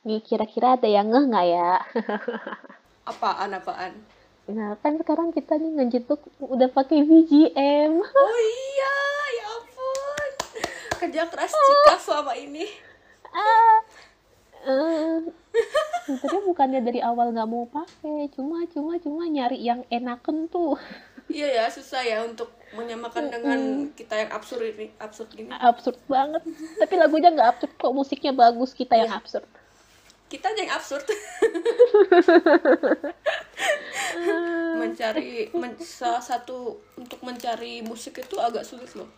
Nih kira-kira ada yang ngeh nggak ya? Apaan apaan? Nah kan sekarang kita nih ngejetuk udah pakai BGM. Oh iya, ya ampun. Kerja keras Cika selama ini. Ah, eh, sebenarnya bukannya dari awal nggak mau pakai, cuma cuma cuma nyari yang enaken tuh. Iya ya, susah ya untuk menyamakan dengan kita yang absurd ini, absurd gini. Absurd banget. Tapi lagunya nggak absurd kok, musiknya bagus, kita yang absurd. Kita aja yang absurd. mencari men- salah satu untuk mencari musik itu agak sulit loh.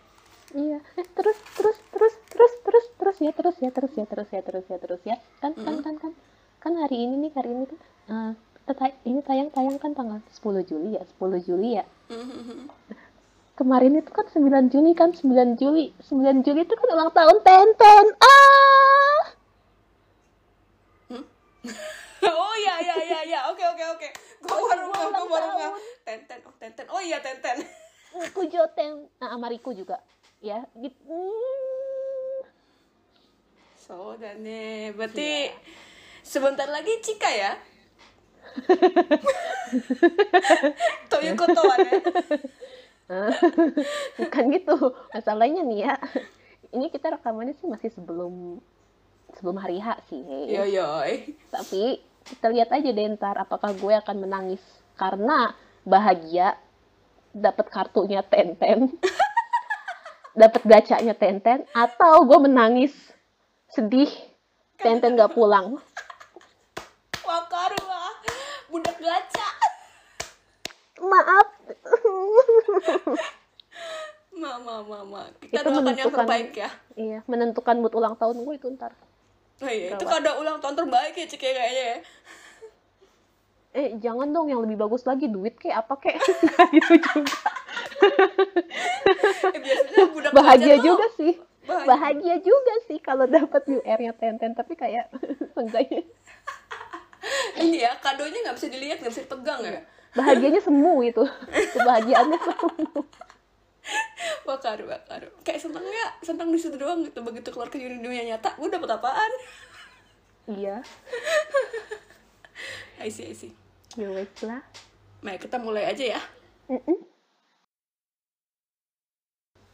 Iya, eh, terus terus terus terus terus terus ya terus ya terus ya terus ya terus ya terus ya. Kan kan kan kan. Kan hari ini nih hari ini kan eh, tay- ini tayang tayang kan tanggal 10 Juli ya 10 Juli ya. Kemarin itu kan 9 Juli kan 9 Juli 9 Juli itu kan ulang tahun Tenten ah oh iya iya iya iya, oke oke oke. Gua baru gua gua ulang baru nggak. Tenten, oh Tenten. Oh iya Tenten. Kujo Ten nah, Amariku juga ya gitu. So dan nih, berarti sebentar lagi Cika ya. Toyuko Toan ya. bukan gitu masalahnya nih ya ini kita rekamannya sih masih sebelum sebelum hari H sih Yo yo. tapi kita lihat aja deh ntar apakah gue akan menangis karena bahagia dapat kartunya Tenten dapat gacanya Tenten atau gue menangis sedih Tenten gak pulang Wakaru lah. Budak gacha. maaf Mama mama. Kita Itu doakan yang menentukan- terbaik ya. iya menentukan mood ulang tahun gue itu ntar Oh iya, itu Gawat. kada ulang tahun terbaik ya Cika kayaknya ya. eh jangan dong yang lebih bagus lagi duit kayak apa kayak gitu juga Eh, biasanya budak bahagia tuh juga sih bahagia. bahagia juga sih kalau dapat UR-nya Tenten tapi kayak enggaknya Iya, kadonya nggak bisa dilihat, nggak bisa dipegang ya. bahagianya semu itu kebahagiaannya semu Wakaru, wakaru. Kayak senangnya, senang di situ doang gitu. Begitu keluar ke dunia nyata, gue dapet apaan? iya I see, I see. ya wes lah Baik, kita mulai aja ya. Mm-mm.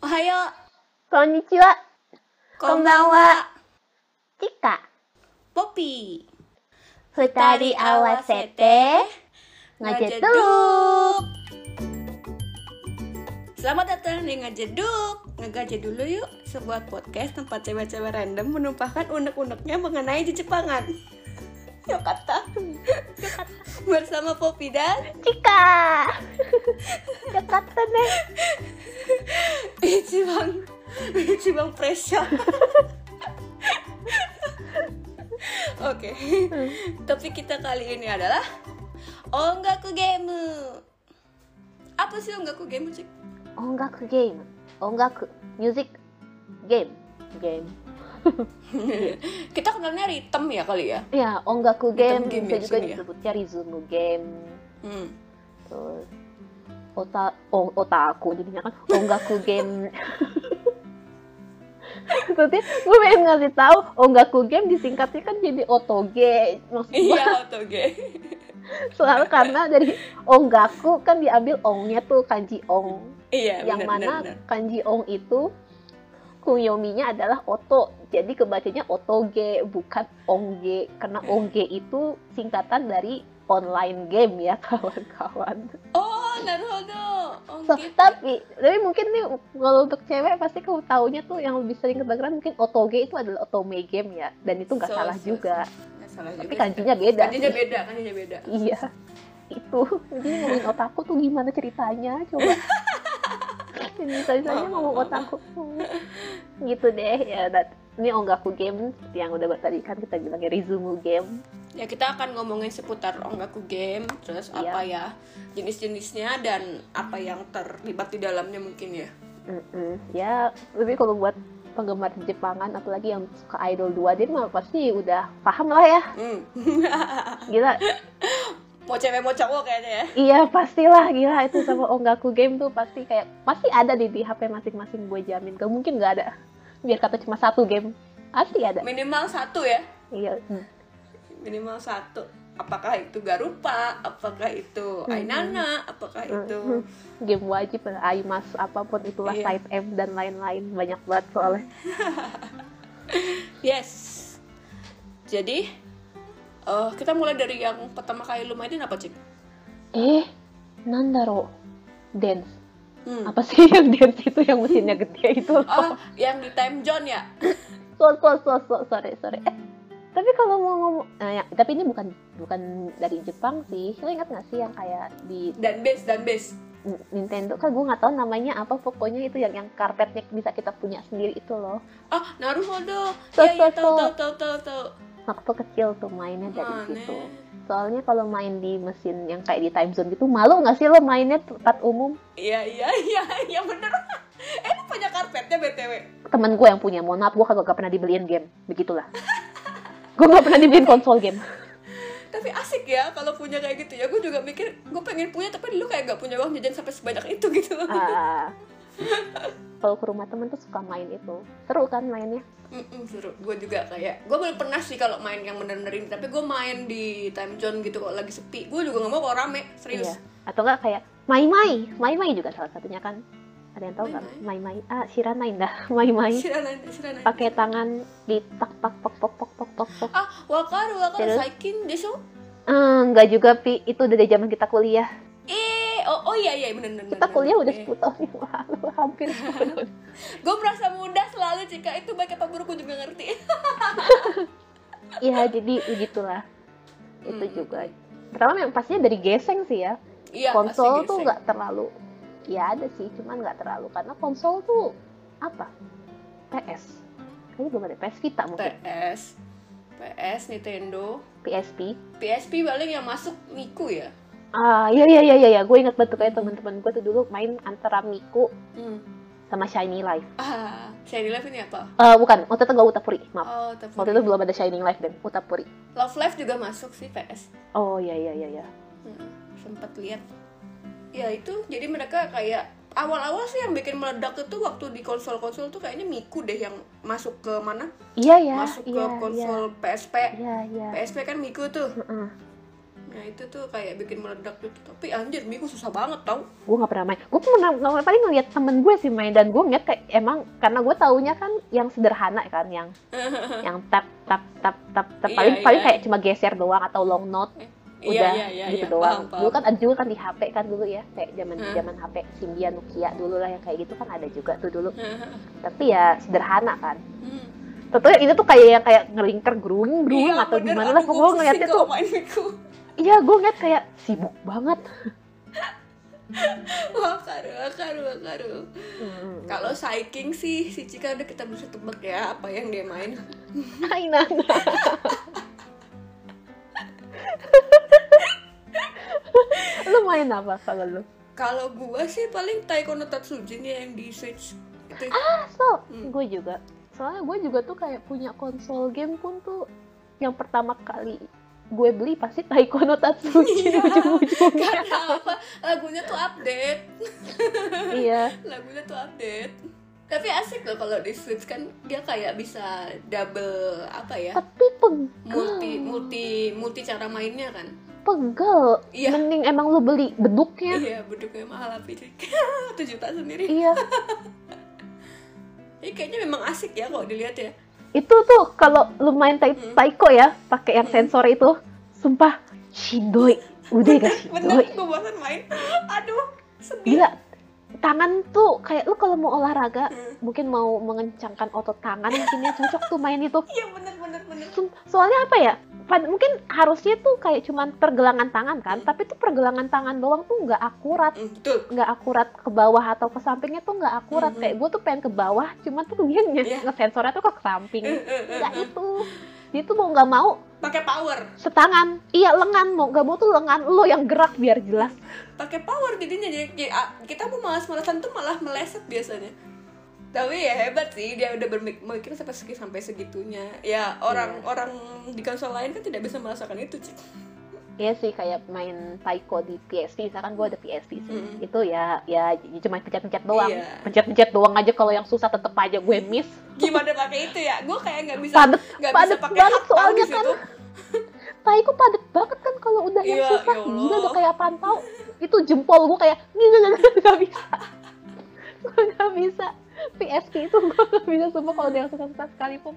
Ohayo, konnichiwa konbanwa, Cika Poppy. Futari awasete ngajeduk Selamat datang di Ngajeduk Ngegaje dulu yuk. Sebuah podcast tempat cewek-cewek random Menumpahkan unek-uneknya mengenai di Jepangan Yuk kata. Bersama Poppy dan Cika. Jakarta deh Ichibang Ichibang pressure Oke. Topik kita kali ini adalah Ongaku game Apa sih ongaku game cik? 音楽ゲーム音楽ミュージックゲームゲーム kita kenalnya ritm ya kali ya ya 音楽ゲームゲーム bisa di juga sini ya? disebutnya rizmu game hmm. terus ota o, otaku jadinya kan ongaku game Berarti gue pengen ngasih tahu ongaku game disingkatnya kan jadi otoge maksud gue iya otoge soalnya karena dari ongaku kan diambil ongnya tuh kanji ong iya yang benar, mana benar. kanji ong itu kunyominya adalah oto. Jadi kebacanya otoge bukan ongge karena ongge itu singkatan dari online game ya kawan-kawan. Oh naruhodo. So, tapi tapi mungkin nih kalau untuk cewek pasti kamu taunya tuh yang lebih sering kedengeran mungkin otoge itu adalah otome game ya. Dan itu nggak So, salah so, juga. Nggak salah tapi juga. kanjinya beda. Kanjinya sih. beda kanjinya beda. Iya. Itu. Jadi ngomongin otaku tuh gimana ceritanya coba ini misalnya ngomong otaku gitu deh ya dat ini ongaku game yang udah tadi kan kita bilangnya Rizumu game ya kita akan ngomongin seputar ongaku game terus Iya. apa ya jenis-jenisnya dan apa yang terlibat di dalamnya mungkin ya Mm-mm. ya tapi kalau buat penggemar Jepangan apalagi yang suka idol 2D mah pasti udah paham lah ya hmm. gila mau cewek mau cowok kayaknya ya. Iya pastilah gila itu sama ongaku game tuh pasti kayak pasti ada di, di HP masing-masing gue jamin. Gak mungkin gak ada. Biar kata cuma satu game pasti ada. Minimal satu ya. Iya. Minimal satu. Apakah itu Garupa? Apakah itu Hmm. Ainana? Apakah itu game wajib lah Aimas apa pun itulah Iya. Type M dan lain-lain. Banyak banget soalnya. Yes. Jadi eh, kita mulai dari yang pertama kali lu mainin apa cik? Eh nandaro. Dance. Hmm. apa sih yang dance itu yang mesinnya gede itu? Loh oh yang di time zone ya? So so so so sorry sorry. Eh tapi kalau mau ngomong nah, ya, tapi ini bukan bukan dari Jepang sih. Lo ingat nggak sih yang kayak di dan base dan base. Nintendo? Kan gue nggak tahu namanya apa. Pokoknya itu yang yang karpetnya bisa kita punya sendiri itu loh. Oh Naruhodo. So, ya ya tahu so. tahu tahu tahu tahu waktu kecil tuh mainnya dari Aneh. situ. Soalnya kalau main di mesin yang kayak di time zone gitu malu nggak sih lo mainnya tempat umum? Iya iya iya iya bener. Eh lu punya karpetnya btw temen gue yang punya mohon maaf gue kagak pernah dibeliin game begitulah. Gue nggak pernah dibeliin konsol game. Tapi asik ya kalau punya kayak gitu ya. Gue juga mikir gue pengen punya tapi dulu kayak gak punya uang jajan sampai sebanyak itu gitu. Ah. kalau ke rumah temen tuh suka main itu. Seru kan mainnya? Mm-mm, seru. Gue juga kayak gue belum pernah sih kalau main yang bener-bener ini tapi gue main di time zone gitu kalau lagi sepi. Gue juga nggak mau kalau rame serius. Iya. Atau enggak kayak mai mai mai mai juga salah satunya kan? Ada yang tahu nggak? Mai mai ah Shiranai dah. Mai mai pakai tangan di tak tak pok pok pok pok pok pok ah wakaru wakaru Terus? saikin desu enggak juga pi. Itu udah dari zaman kita kuliah. Eh oh, oh iya iya bener bener kita kuliah udah Eh. 10 tahun yang lalu hampir 10 tahun gue merasa muda selalu jika itu baik apa buruk gue juga ngerti. Iya jadi begitulah. Itu Hmm. juga. pertama yang pastinya dari geseng sih ya. Iya konsol tuh nggak terlalu ya ada sih cuman nggak terlalu. Karena konsol tuh apa? PS kayaknya belum ada PS Vita mungkin. PS PS Nintendo. PSP PSP paling yang masuk Miku ya ah iya iya iya iya ya. gue ingat banget tuh kayak teman-teman gue tuh dulu main antara Miku hmm. sama Shiny Life. Ah Shiny Life ini apa? Eh bukan. Waktu itu gue Utapuri maaf. Oh tapi waktu itu belum ada Shining Life dan Utapuri. Love Life juga masuk sih PS oh iya iya iya iya. Hmm, sempat lihat. Ya itu jadi mereka kayak awal-awal sih yang bikin meledak itu waktu di konsol-konsol tuh kayaknya Miku deh yang masuk ke mana? Iya ya masuk ke iya konsol PSP iya iya. PSP kan Miku tuh. Heeh. Nah itu tuh kayak bikin meledak gitu tapi anjir Miku susah banget tau gue nggak pernah main gue pernah nggak paling ngeliat temen gue sih main dan gue ngeliat kayak emang karena gue taunya kan yang sederhana kan yang yang tap tap tap tap tap Iya, paling iya. paling kayak cuma geser doang atau long note udah iya, iya, gitu iya. doang Paham, dulu paham. kan ada juga kan di HP kan dulu ya kayak zaman Hmm. zaman HP Symbian Nokia dulu lah yang kayak gitu kan ada juga tuh dulu tapi ya sederhana kan Hmm. tentunya itu tuh kayak kayak ngelingker gerung gerung Iya, atau bener. gimana lah pokoknya ngeliatnya tuh iya gue ngeliat kayak sibuk banget. Wakaru wakaru wakaru. Hmm. kalau Saiking sih si Cika udah kita bisa tebak ya apa yang dia main. Hai Nana. Lu main apa kalau lu? Kalau gua sih paling Taiko no Tatsujin ya yang di Switch. Itu. So Hmm. gue juga. Soalnya gue juga tuh kayak punya konsol game pun tuh yang pertama kali gue beli pasti Taiko no Tatsujin Iya. ujung-ujungnya. Karena apa? Lagunya tuh update. Iya. Lagunya tuh update. Tapi asik loh kalau di Switch kan dia kayak bisa double apa ya? Tapi pegel. Multi multi multi cara mainnya kan? Pegel. Iya. mending emang lu beli beduknya. Iya beduknya mahal tapi satu juta sendiri. Iya. Ini kayaknya memang asik ya kalau dilihat ya itu tuh kalau lu main tai Hmm. taiko ya pakai yang sensor itu sumpah shindoi udah gak bener shindoi gue bosan main. Aduh sedih. Gila tangan tuh kayak lu kalau mau olahraga Hmm. mungkin mau mengencangkan otot tangan mungkin ya cocok tuh main itu. Iya bener bener bener. Soalnya apa ya mungkin harusnya tuh kayak cuman pergelangan tangan kan tapi tuh pergelangan tangan doang tuh nggak akurat. Hmm, nggak akurat ke bawah atau ke sampingnya tuh nggak akurat. Mhm. kayak gue tuh pengen ke bawah cuman tuh dia yeah. ngesensornya tuh ke samping. Eh, nggak itu. Dia tuh mau nggak mau pakai power. setangan. Iya lengan. Mau nggak mau tuh lengan lo yang gerak biar jelas. Pakai power jadinya. Jadi ah, kita mau malas-malasan tuh malah meleset biasanya tapi ya hebat sih dia udah bermikir sampai segi sampai segitunya ya orang Iya. orang di konsol lain kan tidak bisa merasakan itu sih Iya sih kayak main taiko di PSP misalkan gue ada PSP sih Mm. itu ya ya cuma pencet-pencet doang Iya. pencet-pencet doang aja kalau yang susah tetep aja gue miss gimana pakai itu ya gue kayak nggak bisa nggak bisa pakai banget soalnya kan Taiko padet banget kan kalau udah yang Iya, susah ya gila udah kayak pantau itu jempol gue kayak nggak bisa gue nggak bisa PSP itu gue nggak bisa semua kalau yang susah-susah sekalipun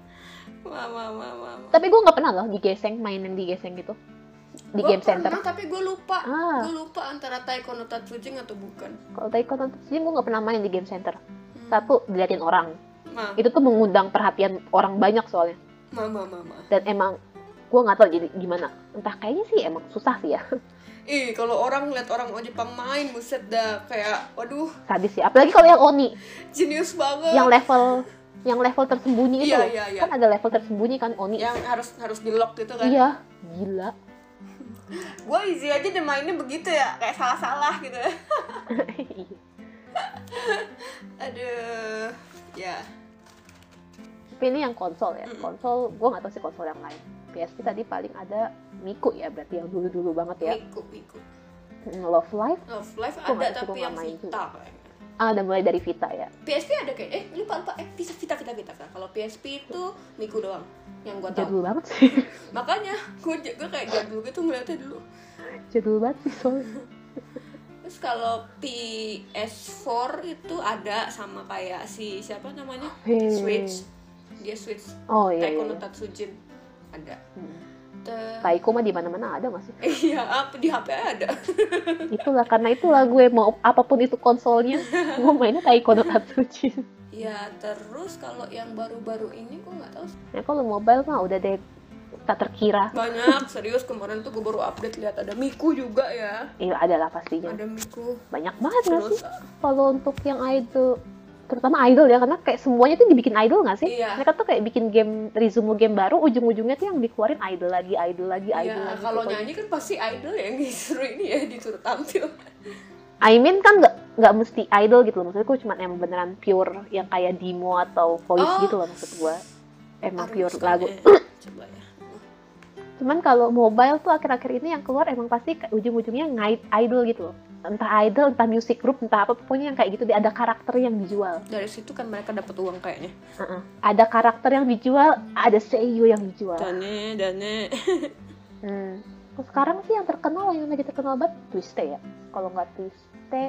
Mama, mama, mama. tapi gue nggak pernah loh digeseng main yang digeseng gitu di Gua game center pernah, tapi gue lupa. ah Gue lupa antara Taiko no Tatsujin atau bukan. kalau Taiko no Tatsujin gue nggak pernah main di game center Hmm. satu diliatin orang Ma, itu tuh mengundang perhatian orang banyak soalnya mama, mama. dan emang gue nggak tahu jadi gimana entah kayaknya sih emang susah sih ya Ih, kalau orang ngeliat orang oh Jepang main, buset dah kayak, waduh, sadis sih apalagi kalau yang Oni jenius banget. yang level yang level tersembunyi itu Iya, iya, iya. kan ada level tersembunyi kan Oni yang harus harus di lock gitu kan. iya gila Gue easy aja deh mainnya begitu ya, kayak salah-salah gitu. Iya. Aduh, ya. tapi ini yang konsol ya konsol gue nggak tahu sih konsol yang lain PSP tadi paling ada Miku ya berarti yang dulu dulu banget ya Miku, Miku. Mm, Love Life Love Life nggak ada tapi yang Vita kayaknya. ah udah mulai dari Vita ya PSP ada kayak eh lupa lupa eh Vita Vita Vita Vita. Kalau PSP itu Miku doang yang gue tahu. jadul banget sih Makanya gue gue kayak jadul gitu ngeliatnya dulu. jadul banget sih soalnya Terus kalau PS4 itu ada sama kayak si siapa namanya? Hei. Switch. Dia Switch. oh iya, Taiko iya, iya. Tatsujin ada. Hmm. Taiko mah di mana-mana ada nggak sih Iya, apa di HP ada. itulah karena itulah gue mau apa pun itu konsolnya gue mainnya Taiko no Tatsujin Ya, terus kalau yang baru-baru ini gue nggak tahu. ya kalau mobile mah udah deh tak terkira Banyak, serius kemarin tuh gue baru update lihat ada Miku juga ya. iya ada lah pastinya Ada Miku. banyak banget nggak sih Terus kalau untuk yang idol terutama idol ya karena kayak semuanya tuh dibikin idol nggak sih Iya. mereka tuh kayak bikin game resume game baru ujung-ujungnya tuh yang dikeluarin idol lagi idol lagi idol Ya, lagi kalau nyanyi kan pasti idol yang disuruh ini ya, disuruh tampil. I mean kan nggak nggak mesti idol gitu loh maksudku cuma yang beneran pure yang kayak demo atau voice Oh. gitu loh maksud gua emang Harus pure lagu eh. Coba ya. cuman kalau mobile tuh akhir-akhir ini yang keluar emang pasti ujung-ujungnya ngait idol gitu loh entah idol entah music group entah apa pokoknya yang kayak gitu ada karakter yang dijual Dari situ kan mereka dapat uang kayaknya. Heeh. ada karakter yang dijual ada seiyu yang dijual Dane, dane. Hmm. Terus sekarang sih yang terkenal yang lagi terkenal banget Twiste ya. Kalau nggak Twiste,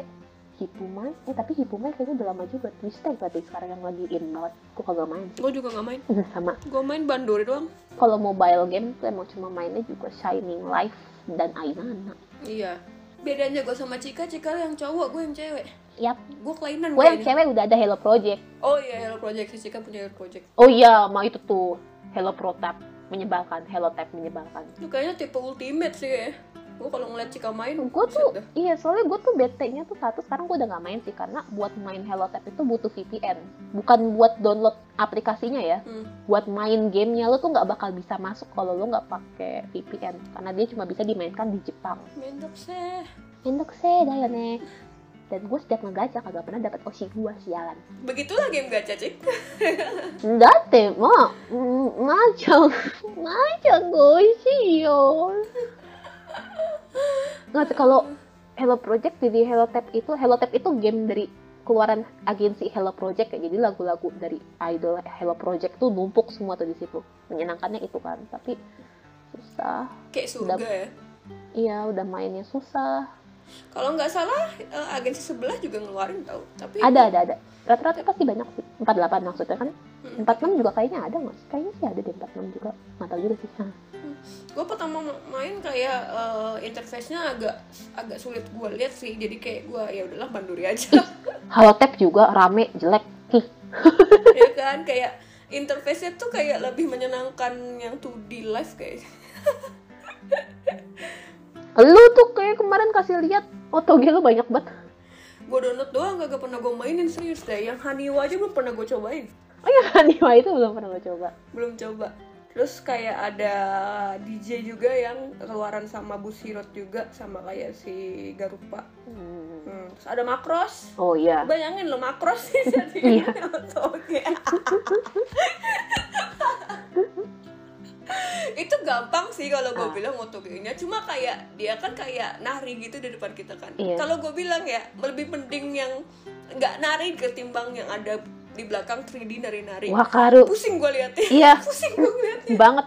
Hipumai. Eh tapi Hipumai kayaknya udah lama juga. Twiste berarti sekarang yang lagi in banget. Gue kagak main sih. Gue juga nggak main. Sama. Gue main Bandori doang. Kalau mobile game tuh emang cuma mainnya juga Shining Life dan Ainana. Iya. Bedanya gue sama Cika, Cika yang cowok, gue yang cewek. Yap. Gue kelainan Gue yang cewek udah ada Hello Project. Oh iya, Hello Project. Si Cika punya Hello Project. Oh iya, mau itu tuh Hello Protap menyebalkan, Hello Tap menyebalkan. Itu kayaknya tipe ultimate sih ya. Gue kalau ngeliat Cika main, Gue tuh, dah. iya soalnya gue tuh bete-nya tuh satu sekarang gue udah nggak main sih karena buat main Hello Tap itu butuh VPN, bukan buat download aplikasinya ya. Hmm. buat main gamenya lo tuh nggak bakal bisa masuk kalau lo nggak pakai VPN karena dia cuma bisa dimainkan di Jepang. Mendok sih. Endok seda ya nih. Dan gue setiap ngegacha kagak pernah dapat oshi gua sialan. Begitulah game gacha, Cik. Enggak teh, ma, macam, macam oshi yo. Nggak sih, kalau Hello Project jadi Hello Tap itu Hello Tap itu game dari keluaran agensi Hello Project ya jadi lagu-lagu dari idol Hello Project tuh numpuk semua tuh di situ menyenangkannya itu kan tapi susah Kayak surga Udah. ya. iya udah mainnya susah Kalau nggak salah, eh, agensi sebelah juga ngeluarin tau. Tapi ada ada ada rata-rata pasti banyak sih 48 maksudnya kan Hmm. 46 juga kayaknya ada nggak kayaknya sih ada deh 46 juga nggak tahu juga sih Hah. Gue pertama ma- main kayak eh, interface-nya agak agak sulit gue lihat sih. Jadi kayak gue ya udahlah banduri aja. Halo Tap juga rame jelek ya kan kayak interface-nya tuh kayak lebih menyenangkan yang 2D live kayak. lu tuh kayak kemarin kasih lihat otoge lu banyak banget Gue download doang gak pernah gue mainin serius deh. Yang Haniwa aja belum pernah gue cobain. oh ya Haniwa itu belum pernah lo coba Belum coba. Terus kayak ada DJ juga yang keluaran sama Busirot juga sama kayak si Garupa. Hmm. Hmm, Terus ada Makros. oh iya Bayangin lo Makros sih jadi Iya. itu gampang sih kalau gue Ah. bilang otogenya cuma kayak dia kan kayak nari gitu di depan kita kan Iya. kalau gue bilang ya lebih penting yang nggak nari ketimbang yang ada di belakang 3D nari-nari. Wakaru pusing gue liatnya. Iya. Pusing gue liatnya. Banget.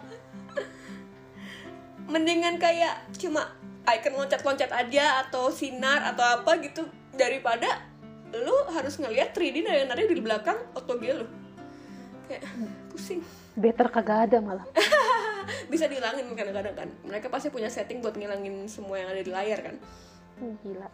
Mendingan kayak cuma icon loncat-loncat aja atau sinar atau apa gitu. Daripada lu harus ngelihat 3D nari-nari di belakang otoge lu. Kayak pusing. Better kagak ada malah. Bisa dihilangin kadang-kadang kan. Mereka pasti punya setting buat ngilangin semua yang ada di layar kan gila.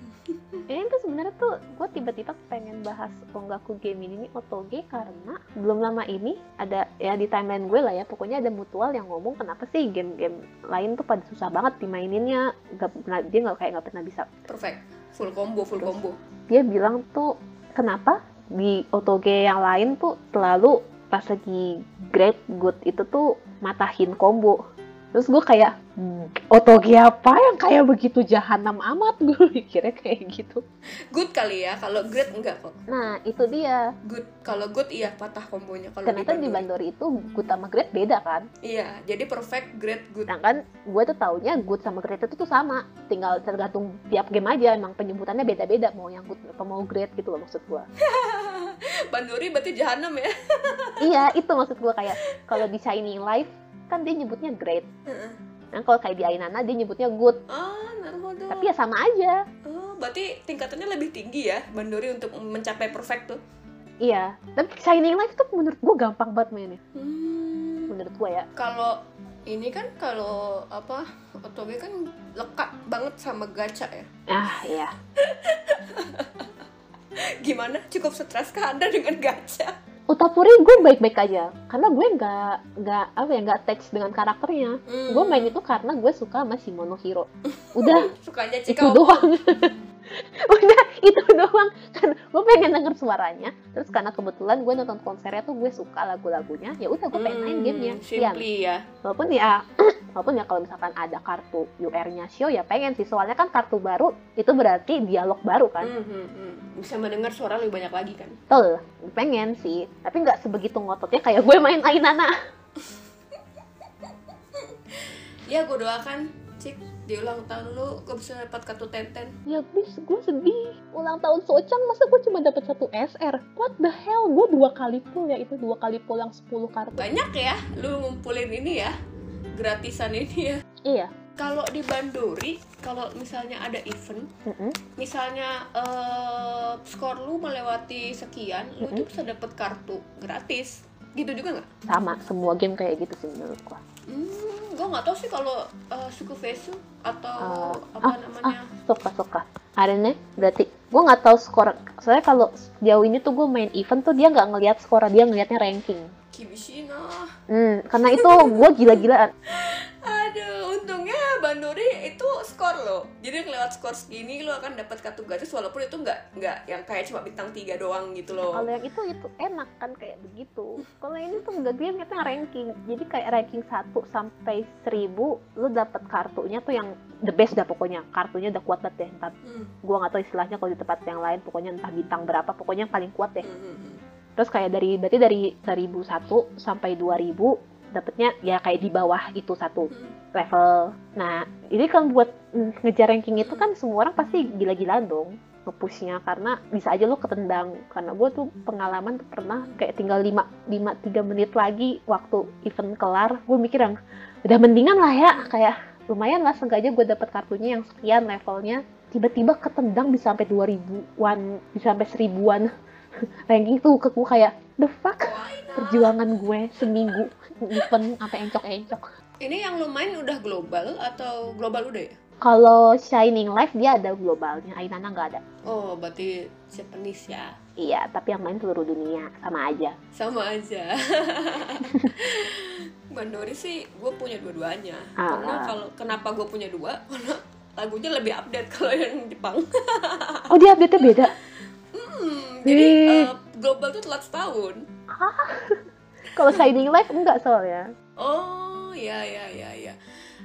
Ini tuh sebenarnya tuh gue tiba-tiba pengen bahas Ongaku Game ini otoge karena belum lama ini ada ya di timeline gue lah ya pokoknya ada mutual yang ngomong kenapa sih game-game lain tuh pada susah banget dimaininnya gak pernah dia nggak kayak nggak pernah bisa. Perfect. Full combo full combo. dia bilang tuh kenapa di otoge yang lain tuh selalu pas lagi great good itu tuh matahin combo terus gue kayak hmm, otoge apa yang kayak begitu jahanam amat? Gue mikirnya kayak gitu. Good kali ya kalau great enggak kok. Nah itu dia. Good kalau good iya patah kombonya kalau ternyata di Bandori itu good sama great beda kan? Iya jadi perfect great good. Nah kan gue tuh taunya good sama great itu tuh sama. Tinggal tergantung tiap game aja emang penyebutannya beda-beda mau yang good apa mau great gitu loh maksud gue Bandori berarti jahanam ya. Iya itu maksud gue kayak kalau di Shining Life kan dia nyebutnya great. Nah kalau kayak di Ainana dia nyebutnya good. Ah, naruhodo. Tapi ya sama aja. Oh, berarti tingkatannya lebih tinggi ya Bandori untuk mencapai perfect tuh. Iya, tapi Shining Life tuh menurut gue gampang banget mainnya. Hmm. Menurut gue ya. Kalau ini kan kalau apa Otoge kan lekat banget sama gacha ya. Ah iya. Gimana? Cukup stres kah anda dengan gacha? Utapuri gue baik-baik aja. Karena gue nggak nggak apa ya nggak attach dengan karakternya. Hmm. gue main itu karena gue suka sama Shimonohiro. Udah Sukanya itu doang. Udah itu doang. Kan gue pengen denger suaranya. Terus karena kebetulan gue nonton konsernya tuh gue suka lagu-lagunya. Ya udah gue pengen main gamenya. Sekian. Simply ya. walaupun ya walaupun ya kalau misalkan ada kartu UR-nya show ya pengen sih. Soalnya kan kartu baru itu berarti dialog baru kan. Hmm, hmm. Bisa mendengar suara lebih banyak lagi kan. Betul, pengen sih. Tapi nggak sebegitu ngototnya kayak gue main Ainana. Ya gue doakan Cik di ulang tahun lu gue bisa dapat kartu tenten. ya bis gue sedih. Ulang tahun Socang masa gue cuma dapat satu SR what the hell? Gue dua kali pull ya itu dua kali pull yang 10 kartu. Banyak ya lu ngumpulin ini ya. Gratisan ini ya. iya Kalau di Bandori, kalau misalnya ada event, Mm-mm. misalnya eh, skor lu melewati sekian, lu Mm-mm. tuh bisa dapet kartu gratis. Gitu juga nggak? sama semua game kayak gitu sih menurut gue Hmm, gue nggak tahu sih kalau uh, suku Vesu atau Oh, apa ah, namanya. suka suka Arene berarti gue nggak tahu skor soalnya kalau jauh ini tuh gue main event tuh dia nggak ngelihat skor dia ngelihatnya ranking. Hmm, karena itu gue gila-gilaan. Aduh, untungnya Bandori itu skor lo. Jadi lewat skor segini lo akan dapat kartu gratis walaupun itu nggak nggak yang kayak cuma bintang tiga doang gitu loh. kalau yang itu itu enak kan kayak begitu. Kalau ini tuh nggak dia ngeliatnya ranking. Jadi kayak ranking 1 sampai 1000 lu dapat kartunya tuh yang the best dah pokoknya. Kartunya udah kuat banget deh entah Hmm, gua nggak tahu istilahnya kalau di tempat yang lain pokoknya entah bintang berapa pokoknya yang paling kuat deh. Hmm, hmm, hmm. Terus kayak dari berarti dari 1001 sampai 2000 dapetnya ya kayak di bawah itu satu Hmm. level. Nah ini kan buat ngejar ranking itu kan semua orang pasti gila-gilaan dong ngepushnya. Karena bisa aja lo ketendang. Karena gue tuh pengalaman tuh pernah kayak tinggal 5 5 3 menit lagi waktu event kelar. Gue mikir yang udah mendingan lah ya. Kayak lumayan lah sengaja gue dapet kartunya yang sekian levelnya. Tiba-tiba ketendang bisa sampai 2000-an bisa sampai seribuan ranking tuh ke gue kayak the fuck perjuangan gue seminggu event sampai encok-encok Ini yang lo main udah global atau global udah ya? kalau Shining Life dia ada globalnya Ainana nggak ada Oh, berarti Japanese ya. iya tapi yang main seluruh dunia sama aja Sama aja. Bandori sih gue punya dua-duanya. Ah. Karena kalau kenapa gue punya dua? Karena lagunya lebih update kalau yang Jepang. oh dia update nya beda Hmm, jadi eh, global tuh telat setahun. kalau Shining Life enggak soalnya Oh, ya ya ya ya.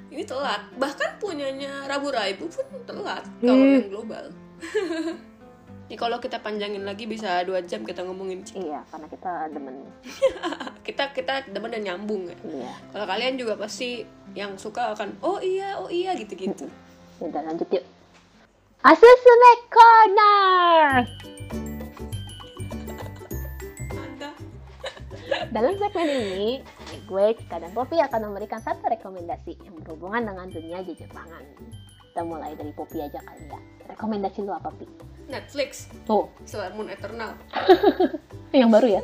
Ini telat. Bahkan punyanya Rabu Raibu pun telat kalau Hmm. yang global. Nih kalau kita panjangin lagi bisa dua jam kita ngomongin Cik. iya karena kita demen Kita kita demen dan nyambung ya. iya Kalau kalian juga pasti yang suka akan oh iya oh iya gitu-gitu. udah lanjut yuk Asusume Corner dalam segmen ini gue Cika dan Poppy akan memberikan satu rekomendasi yang berhubungan dengan dunia Jepangan. Kita mulai dari Poppy aja kali ya. Rekomendasi lu apa, Pi? Netflix. Tuh, Sailor Moon Eternal. Yang baru ya?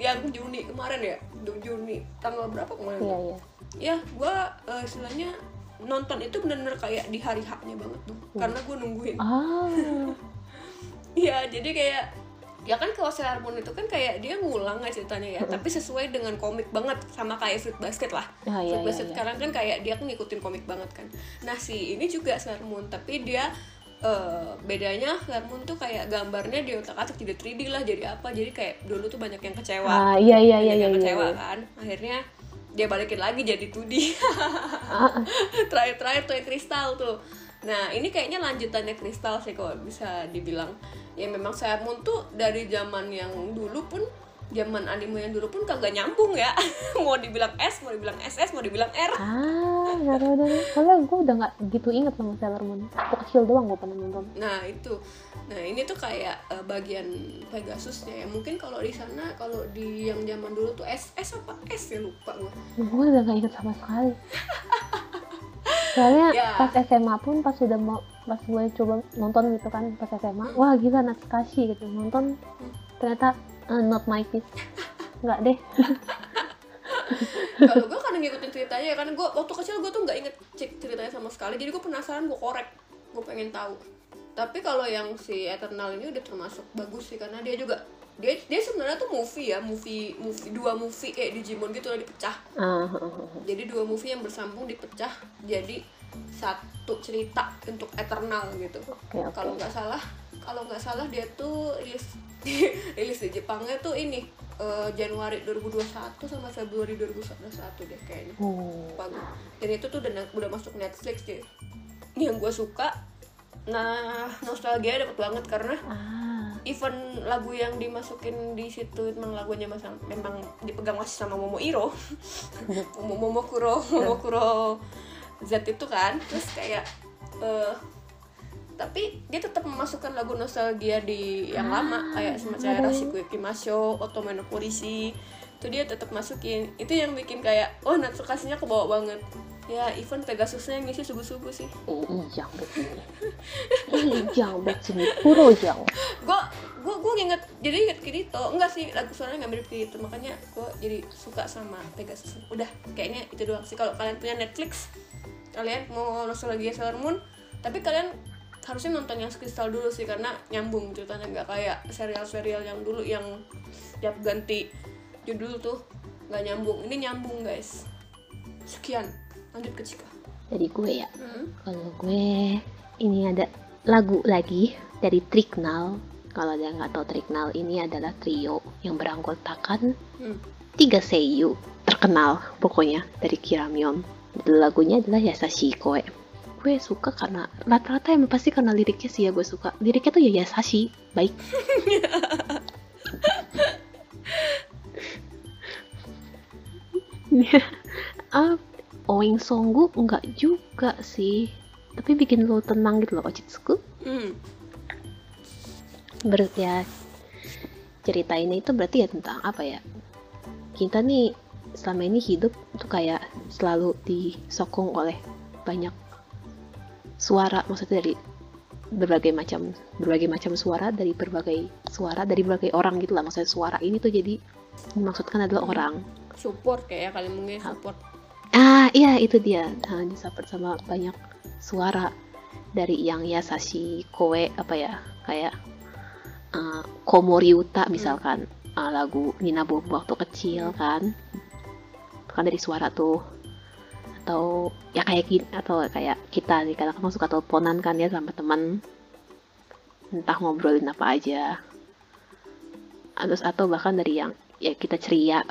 yang Juni kemarin ya? Juni. Tanggal berapa kemarin? Iya, iya. ya gue uh, istilahnya nonton itu bener-bener kayak di hari haknya banget tuh. Karena gue nungguin. Ah, Iya, jadi kayak ya kan kalau Sailor Moon itu kan kayak dia ngulang ya ceritanya ya, tapi sesuai dengan komik banget sama kayak Fruit Basket lah. Ah, iya, Fruit iya, Basket iya. sekarang kan kayak dia kan ngikutin komik banget kan. Nah si ini juga Sailor Moon, tapi dia eh, bedanya Sailor Moon tuh kayak gambarnya di otak atik jadi 3D lah, jadi apa? Jadi kayak dulu tuh banyak yang kecewa, ah iya iya iya banyak iya. yang iya, kecewa iya. kan. Akhirnya dia balikin lagi jadi 2D. Ah, terakhir-terakhir tuh yang kristal tuh nah ini kayaknya lanjutannya kristal sih kalau bisa dibilang ya memang Sailor Moon tuh dari zaman yang dulu pun zaman anime yang dulu pun kagak nyambung ya mau dibilang S mau dibilang SS mau dibilang R ah nggak tahu deh. Soalnya gue udah nggak gitu inget sama Sailor Moon. Waktu kecil doang gue pernah nonton. nah itu nah ini tuh kayak eh, bagian Pegasusnya ya mungkin kalau di sana kalau di yang zaman dulu tuh SS apa S ya lupa gue gue udah gak inget sama sekali soalnya Ya. pas SMA pun pas udah mau pas gue coba nonton gitu kan pas SMA wah gila Natsukashi gitu. Nonton ternyata eh, not my piece nggak deh. Kalau gue karena ngikutin ceritanya ya karena gue waktu kecil gue tuh nggak inget ceritanya sama sekali. Jadi gue penasaran gue korek gue pengen tahu. Tapi kalau yang si Eternal ini udah termasuk bagus sih karena dia juga dia dia sebenarnya tuh movie ya movie movie dua movie kayak Digimon gitu lah dipecah. Ah jadi dua movie yang bersambung dipecah jadi satu cerita untuk Eternal gitu. Oke oke. Kalau nggak salah kalau nggak salah dia tuh rilis rilis di Jepangnya tuh ini eh, Januari 2021 sama Februari 2021 deh kayaknya. Oh. Bagus. Dan itu tuh udah udah masuk Netflix deh yang gue suka nah nostalgia dapet banget karena ah. even lagu yang dimasukin di situ memang lagunya masang memang dipegang masih sama Momo Iro Momo Momokuro Momokuro Z itu kan terus kayak eh tapi dia tetap memasukkan lagu nostalgia di yang lama kayak semacam Rashiku Ikimasho, Otome no Polisi itu dia tetap masukin. Itu yang bikin kayak oh Natsukasinya kebawa banget ya even Pegasusnya yang ngisi subuh-subuh sih. Ijang bet sini ijang bet sini puro jang gue gue gue inget jadi inget Kirito. Enggak sih lagu suaranya nggak mirip Kirito. Makanya gue jadi suka sama Pegasus. Udah kayaknya itu doang sih. Kalau kalian punya Netflix kalian mau nostalgia Sailor Moon tapi kalian harusnya nonton yang Crystal dulu sih karena nyambung ceritanya. Nggak kayak serial-serial yang dulu yang tiap ganti judul tuh nggak nyambung. Ini nyambung guys. Sekian lanjut ke Cika dari gue ya hmm. Kalau gue ini ada lagu lagi dari Triknal. Kalau ada yang nggak tahu Triknal ini adalah trio yang beranggotakan Hmm. tiga seiyu terkenal pokoknya dari Kiramion. Lagunya adalah Yasashi Koe. Gue suka karena rata-rata emang pasti karena liriknya sih ya gue suka. Liriknya tuh ya Yasashi, baik. ah, Oing Songgu enggak juga sih. Tapi bikin lo tenang gitu loh, Ochitsuku. Hmm. Berarti ya cerita ini itu berarti ya tentang apa ya? Kita nih selama ini hidup tuh kayak selalu disokong oleh banyak suara, maksudnya dari berbagai macam berbagai macam suara dari berbagai suara dari berbagai orang gitu lah maksudnya suara ini tuh jadi dimaksudkan adalah orang support kayak kalian mungkin support Ah, iya itu dia. Nah, disupport sama banyak suara dari yang Yasashi Koe apa ya? Kayak uh, Komoriuta misalkan uh, lagu Nina Bobo waktu kecil kan. Kan dari suara tuh. Atau ya kayak gini atau kayak kita nih kadang-kadang suka teleponan kan ya sama teman. Entah ngobrolin apa aja. Terus atau bahkan dari yang ya kita ceria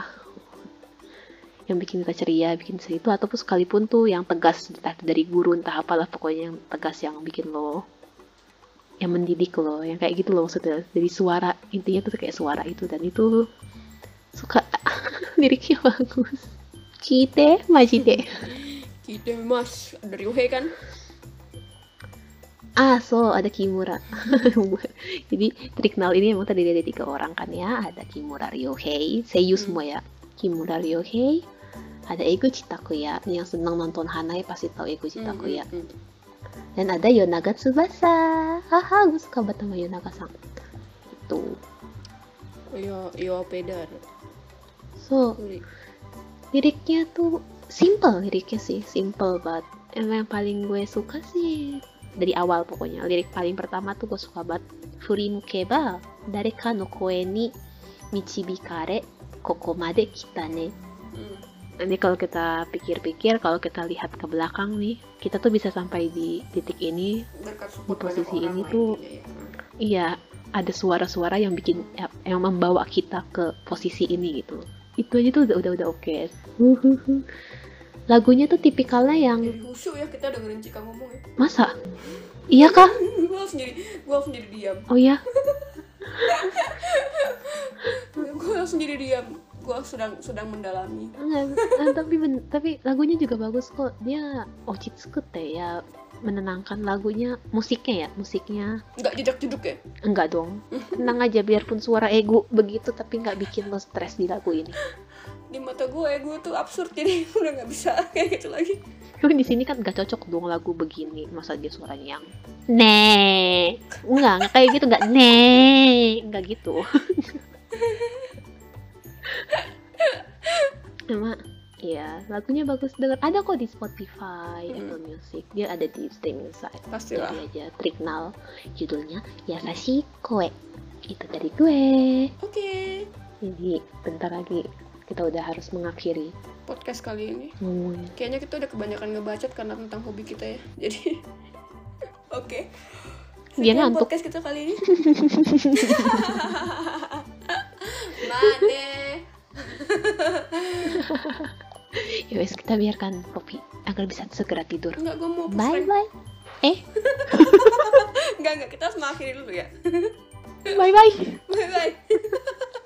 yang bikin kita ceria, bikin sedih itu ataupun sekalipun tuh yang tegas entah dari guru entah apalah pokoknya yang tegas yang bikin lo yang mendidik lo yang kayak gitu loh maksudnya. Dari suara intinya tuh kayak suara itu dan itu suka liriknya bagus. Cite majite Kita mas. Dari Uhe kan? Ah so ada Kimura. Jadi Triknal ini emang tadi dari tiga orang kan ya. Ada Kimura Ryohei Seiyu semua ya. Kimura Ryohei ada Eguchi Takuya yang senang nonton Hanai pasti tahu Takuya Hmm, hmm, dan ada Yonaga Tsubasa. Haha gue suka banget sama Yonaga sang itu. Yo, yo pedar. so liriknya tuh simple liriknya sih simple banget. Emang yang paling gue suka sih dari awal pokoknya lirik paling pertama tuh gue suka banget. Furimukeba dareka no koe ni michibikare koko made kita ne Ini kalau kita pikir-pikir, kalau kita lihat ke belakang nih, kita tuh bisa sampai di titik ini. Di posisi ini tuh ya. Iya, ada suara-suara yang bikin ya, yang membawa kita ke posisi ini gitu. Itu aja tuh udah udah, udah oke. Lagunya tuh tipikalnya yang khusyuk ya kita dengerin Cika ngomong ya. masa? Iya kah? gue langsung jadi gue jadi diam. Oh iya. gue langsung jadi diam. Gue sedang sedang mendalami. Enggak, eh, tapi ben- tapi lagunya juga bagus kok. Dia Ochitsuku teh ya menenangkan lagunya, musiknya ya, musiknya Nggak jedak jeduk ya. enggak dong. Tenang aja biarpun suara ego begitu tapi nggak bikin lo stres di lagu ini. Di mata gue gue tuh absurd jadi udah nggak bisa kayak gitu lagi. Tapi di sini kan gak cocok dong lagu begini, masa dia suaranya yang ne, enggak, kayak gitu, enggak ne, enggak gitu. Cuma, ya lagunya bagus denger. Ada kok di Spotify, Mm. Apple Music, dia ada di streaming site. Pastilah. Jadi aja Tricknal, judulnya Yasashi Koe. Itu dari gue. Oke. Jadi bentar lagi kita udah harus mengakhiri Podcast kali ini. ngomongnya. Kayaknya kita udah kebanyakan ngebacot karena tentang hobi kita ya. Jadi Oke. Dia Sekian ngantuk. podcast kita kali ini. Mane. Ya wes kita biarkan Poppy agar bisa segera tidur. Enggak, gue mau Bye bye. Eh, Enggak, enggak. Kita harus mengakhiri dulu ya. bye bye.